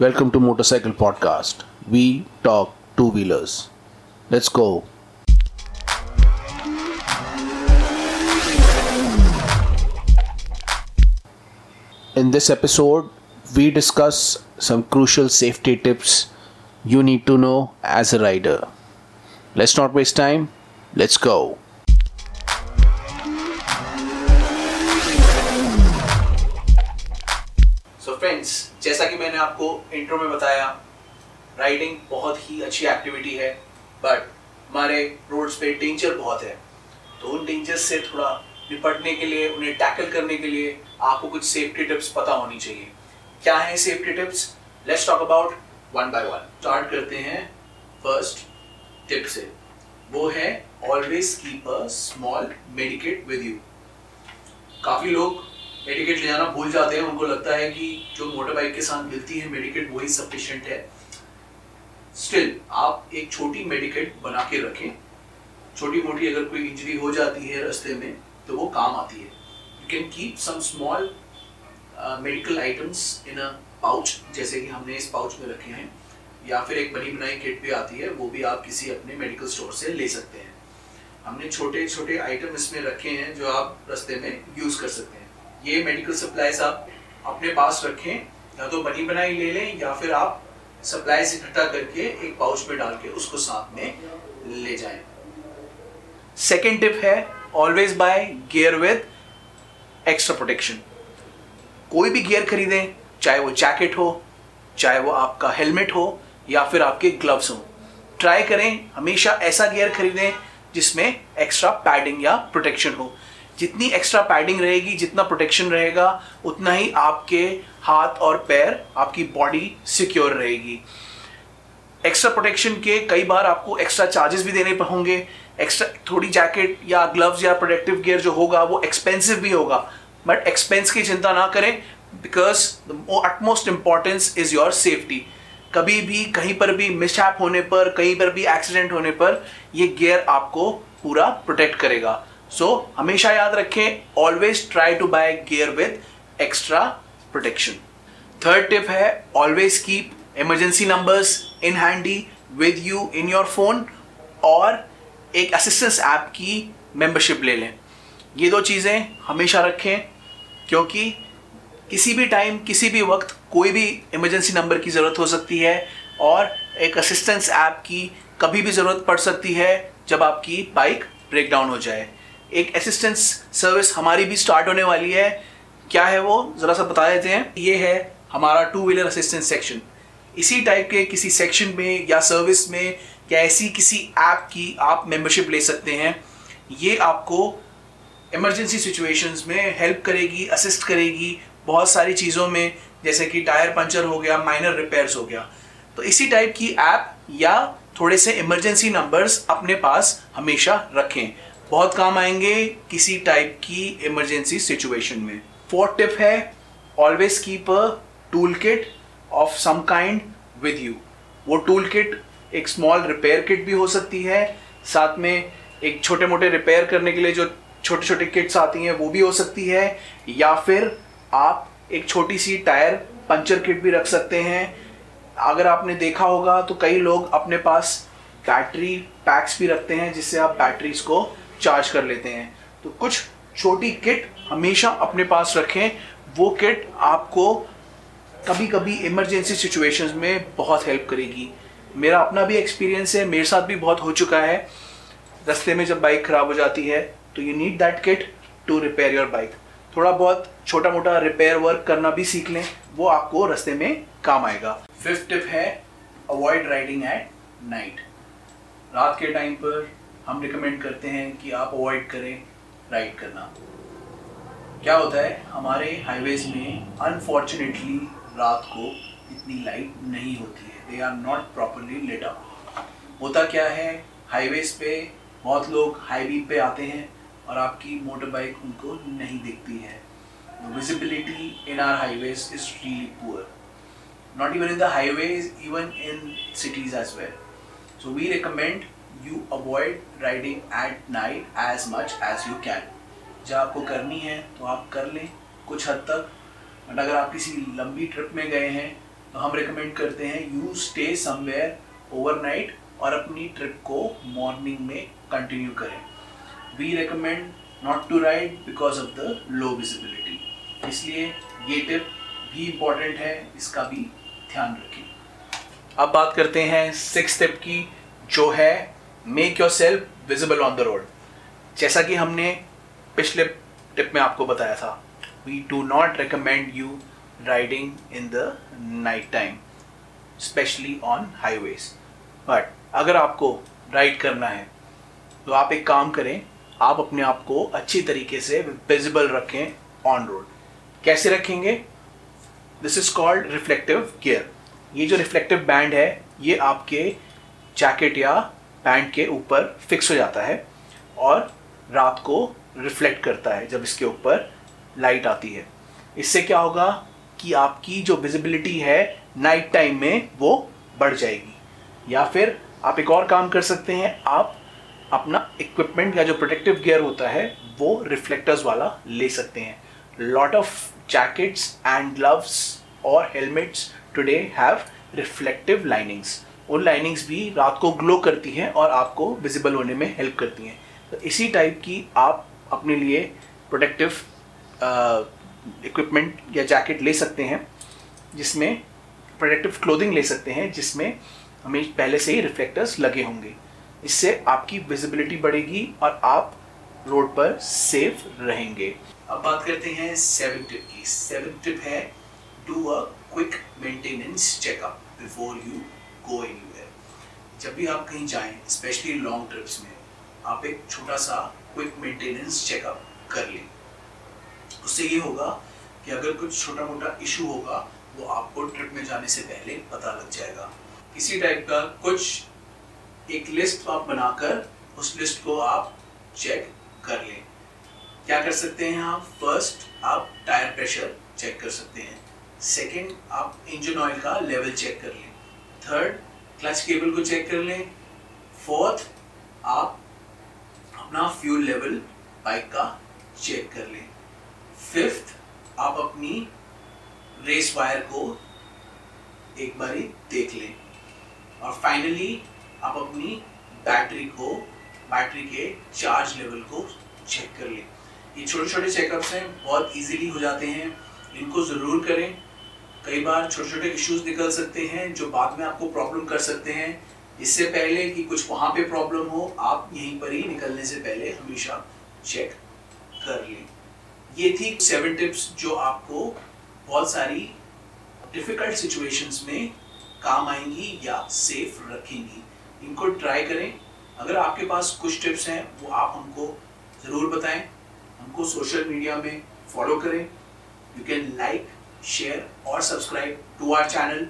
Welcome to Motorcycle Podcast. We talk two wheelers. Let's go. In this episode, we discuss some crucial safety tips you need to know as a rider. Let's not waste time. Let's go. Friends जैसा कि मैंने आपको intro में बताया riding बहुत ही अच्छी activity है but हमारे रोड्स पे डेंजर बहुत है। तो उन डेंजर्स से थोड़ा निपटने के लिए, उन्हें टैकल करने के लिए आपको कुछ सेफ्टी टिप्स पता होनी चाहिए। क्या है safety tips let's talk about one by one start करते हैं फ़र्स्ट टिप से। वो है always keep a small medikit with you काफ़ी लोग मेडिकेट ले जाना भूल जाते हैं। उनको लगता है कि जो मोटर बाइक के साथ मिलती है मेडिकेट वही सफिशियंट है। स्टिल आप एक छोटी मेडिकेट बना के रखें। छोटी मोटी अगर कोई इंजरी हो जाती है रास्ते में तो वो काम आती है। You can keep some small medical items in a pouch जैसे कि हमने इस पाउच में रखे हैं। या फिर एक बनी बनाई किट भी आती है, वो भी आप किसी अपने मेडिकल स्टोर से ले सकते हैं। हमने छोटे छोटे आइटम इसमें रखे हैं, जो आप रास्ते में यूज़ कर सकते हैं। ये मेडिकल सप्लाईज आप अपने पास रखें, या तो बनी बनाई ले लें, या फिर आप सप्लाईज इकट्ठा करके एक पाउच में डाल के उसको साथ में ले जाएँ। सेकेंड टिप है always buy gear with extra protection कोई भी गियर खरीदें, चाहे वो जैकेट हो, चाहे वो आपका हेलमेट हो, या फिर आपके ग्लव्स हो। ट्राई करें, हमेशा ऐसा गियर खरीदें जिसमें एक्स्ट्रा पैडिंग या प्रोटेक्शन हो। जितनी एक्स्ट्रा पैडिंग रहेगी, जितना प्रोटेक्शन रहेगा, उतना ही आपके हाथ और पैर, आपकी बॉडी सिक्योर रहेगी। एक्स्ट्रा प्रोटेक्शन के कई बार आपको एक्स्ट्रा चार्जेस भी देने होंगे। एक्स्ट्रा थोड़ी जैकेट या ग्लव्स या प्रोटेक्टिव गियर जो होगा, वो एक्सपेंसिव भी होगा। बट एक्सपेंस की चिंता ना करें because utmost importance is your safety कभी भी, कहीं पर भी मिसहैप होने पर, कहीं पर भी एक्सीडेंट होने पर, ये गियर आपको पूरा प्रोटेक्ट करेगा। सो so, हमेशा याद रखें always try to buy gear with extra protection third tip है always keep emergency numbers in handy with you in your phone और एक असिस्टेंस ऐप की मेंबरशिप ले लें. ये दो चीज़ें हमेशा रखें क्योंकि किसी भी टाइम किसी भी वक्त कोई भी इमरजेंसी नंबर की ज़रूरत हो सकती है और एक असिस्टेंस ऐप की कभी भी ज़रूरत पड़ सकती है जब आपकी बाइक ब्रेक डाउन हो जाए। एक असिस्टेंस सर्विस हमारी भी स्टार्ट होने वाली है। क्या है वो? ज़रा सा बता देते हैं। ये है हमारा टू व्हीलर असिस्टेंस सेक्शन इसी टाइप के किसी सेक्शन में या सर्विस में या ऐसी किसी ऐप की आप मेंबरशिप ले सकते हैं। ये आपको इमरजेंसी सिचुएशंस में हेल्प करेगी असिस्ट करेगी बहुत सारी चीज़ों में। जैसे कि टायर पंचर हो गया माइनर रिपेयर्स हो गया। तो इसी टाइप की ऐप या थोड़े से इमरजेंसी नंबर्स अपने पास हमेशा रखें। बहुत काम आएँगे किसी टाइप की इमरजेंसी सिचुएशन में। फोर्थ टिप है? Always keep a tool kit of some kind with you वो टूल किट एक स्मॉल रिपेयर किट भी हो सकती है। साथ में एक छोटे मोटे रिपेयर करने के लिए जो छोटे छोटे किट्स आती हैं, वो भी हो सकती है। या फिर आप एक छोटी सी टायर पंचर किट भी रख सकते हैं। अगर आपने देखा होगा तो कई लोग अपने पास बैटरी पैक्स भी रखते हैं, जिससे आप बैटरीज को चार्ज कर लेते हैं। तो कुछ छोटी किट हमेशा अपने पास रखें। वो किट आपको कभी कभी इमरजेंसी सिचुएशंस में बहुत हेल्प करेगी। मेरा अपना भी एक्सपीरियंस है, मेरे साथ भी बहुत हो चुका है। रास्ते में जब बाइक ख़राब हो जाती है तो you need that kit to repair your bike थोड़ा बहुत छोटा मोटा रिपेयर वर्क करना भी सीख लें, वो आपको रास्ते में काम आएगा। फिफ्थ टिप है अवॉइड राइडिंग एट नाइट रात के टाइम पर हम रिकमेंड करते हैं कि आप अवॉइड करें राइड करना। क्या होता है, हमारे हाईवेज में अनफॉर्चुनेटली रात को इतनी लाइट नहीं होती है। They are not properly lit up होता क्या है हाईवेज पे बहुत लोग हाईवे पे आते हैं और आपकी मोटर बाइक उनको नहीं दिखती है। Visibility in our highways is really poor not even in the highways, even in cities as well. So we recommend you avoid riding at night as much as you can. जब आपको करनी है तो आप कर लें कुछ हद तक। बट अगर आप किसी लंबी ट्रिप में गए हैं तो हम रिकमेंड करते हैं यू स्टे समवेयर ओवरनाइट और अपनी ट्रिप को मॉर्निंग में कंटिन्यू करें। We recommend not to ride because of the low visibility इसलिए ये टिप भी इंपॉर्टेंट है, इसका भी ध्यान रखें। अब बात करते हैं सिक्स टिप की, जो है make yourself visible on the road जैसा कि हमने पिछले टिप में आपको बताया था we do not recommend you riding in the night time specially on highways but अगर आपको राइड करना है तो आप एक काम करें, आप अपने आप को अच्छी तरीके से विजिबल रखें ऑन रोड कैसे रखेंगे? This is called reflective gear ये जो रिफ्लेक्टिव बैंड है, ये आपके जैकेट या पैंट के ऊपर फिक्स हो जाता है और रात को रिफ्लेक्ट करता है जब इसके ऊपर लाइट आती है। इससे क्या होगा कि आपकी जो विजिबिलिटी है नाइट टाइम में वो बढ़ जाएगी। या फिर आप एक और काम कर सकते हैं, आप अपना इक्विपमेंट या जो प्रोटेक्टिव गियर होता है, वो रिफ्लेक्टर्स वाला ले सकते हैं। Lot of jackets and gloves और helmets today have reflective linings उन लाइनिंग्स भी रात को ग्लो करती हैं और आपको विजिबल होने में हेल्प करती हैं। तो इसी टाइप की आप अपने लिए प्रोटेक्टिव इक्विपमेंट या जैकेट ले सकते हैं, जिसमें प्रोटेक्टिव क्लोथिंग ले सकते हैं, जिसमें हमें पहले से ही रिफ्लेक्टर्स लगे होंगे। इससे आपकी विजिबिलिटी बढ़ेगी और आप रोड पर सेफ़ रहेंगे। अब बात करते हैं सेवन टिप की। सेवन टिप है do a quick maintenance checkup before you go anywhere जब भी आप कहीं जाएँ स्पेशली लॉन्ग ट्रिप्स में, आप एक छोटा सा क्विक मेंटेनेंस चेकअप कर लें। उससे ये होगा कि अगर कुछ छोटा मोटा इशू होगा, वो आपको ट्रिप में जाने से पहले पता लग जाएगा। इसी टाइप का कुछ एक लिस्ट आप बनाकर, उस लिस्ट को आप चेक कर लें। क्या कर सकते हैं आप? फ़र्स्ट आप टायर प्रेशर चेक कर सकते हैं। सेकंड आप इंजन ऑयल का लेवल चेक कर लें। थर्ड क्लच केबल को चेक कर लें। फोर्थ आप अपना फ्यूल लेवल बाइक का चेक कर लें। फिफ्थ आप अपनी रेस वायर को एक बारी देख लें। और फाइनली आप अपनी बैटरी को बैटरी के चार्ज लेवल को चेक कर लें। ये छोटे छोटे चेकअप्स हैं, बहुत इजीली हो जाते हैं। इनको ज़रूर करें। कई बार छोटे छोटे इश्यूज़ निकल सकते हैं जो बाद में आपको प्रॉब्लम कर सकते हैं। इससे पहले कि कुछ वहाँ पे प्रॉब्लम हो, आप यहीं पर ही निकलने से पहले हमेशा चेक कर लें। ये थी सेवन टिप्स जो आपको बहुत सारी डिफ़िकल्ट सिचुएशंस में काम आएँगी या सेफ़ रखेंगी। इनको ट्राई करें। अगर आपके पास कुछ टिप्स हैं, वो आप हमको ज़रूर बताएँ। हमको सोशल मीडिया में फॉलो करें। यू कैन लाइक शेयर और सब्सक्राइब टू आर चैनल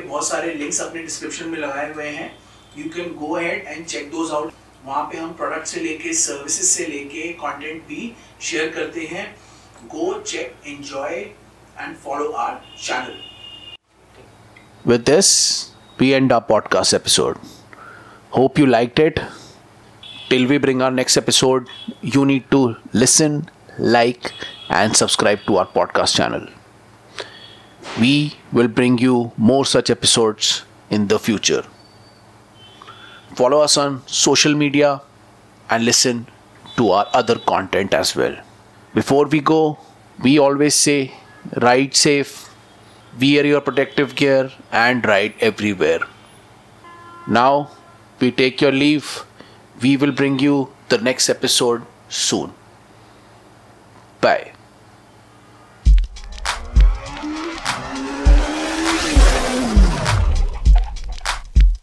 बहुत सारे लिंक्स अपने डिस्क्रिप्शन में लगाए हुए हैं. You can go ahead and check those out वहाँ पे हम प्रोडक्ट से लेके सर्विसेज़ से लेके कंटेंट भी शेयर करते हैं. Go check enjoy and follow our channel with this P and podcast episode hope you like it till we bring our next episode you need to listen like and subscribe to our podcast channel We will bring you more such episodes in the future. Follow us on social media and listen to our other content as well. Before we go, we always say ride safe, wear your protective gear, and ride everywhere. Now, we take your leave. We will bring you the next episode soon.